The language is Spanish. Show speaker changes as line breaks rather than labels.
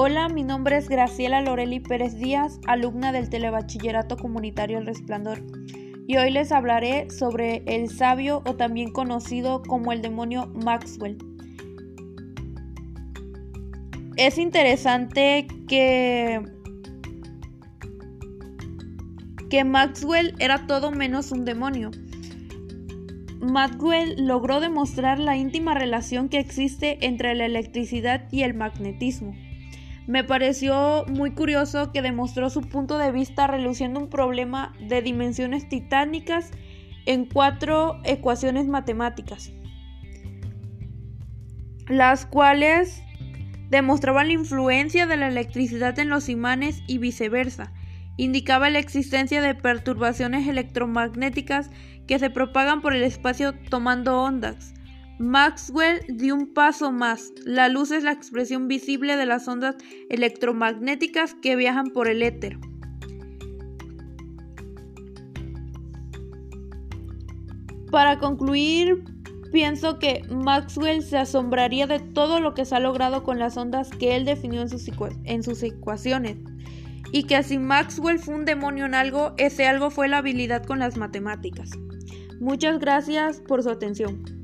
Hola, mi nombre es Graciela Loreli Pérez Díaz, alumna del Telebachillerato Comunitario El Resplandor, y hoy les hablaré sobre el sabio o también conocido como el demonio Maxwell. Es interesante que que Maxwell era todo menos un demonio. Maxwell logró demostrar la íntima relación que existe entre la electricidad y el magnetismo. Me pareció muy curioso que demostró su punto de vista reluciendo un problema de dimensiones titánicas en cuatro ecuaciones matemáticas, las cuales demostraban la influencia de la electricidad en los imanes y viceversa, indicaba la existencia de perturbaciones electromagnéticas que se propagan por el espacio tomando ondas. Maxwell dio un paso más. La luz es la expresión visible de las ondas electromagnéticas que viajan por el éter. Para concluir, pienso que Maxwell se asombraría de todo lo que se ha logrado con las ondas que él definió en sus, ecuaciones y que si Maxwell fue un demonio en algo, ese algo fue la habilidad con las matemáticas. Muchas gracias por su atención.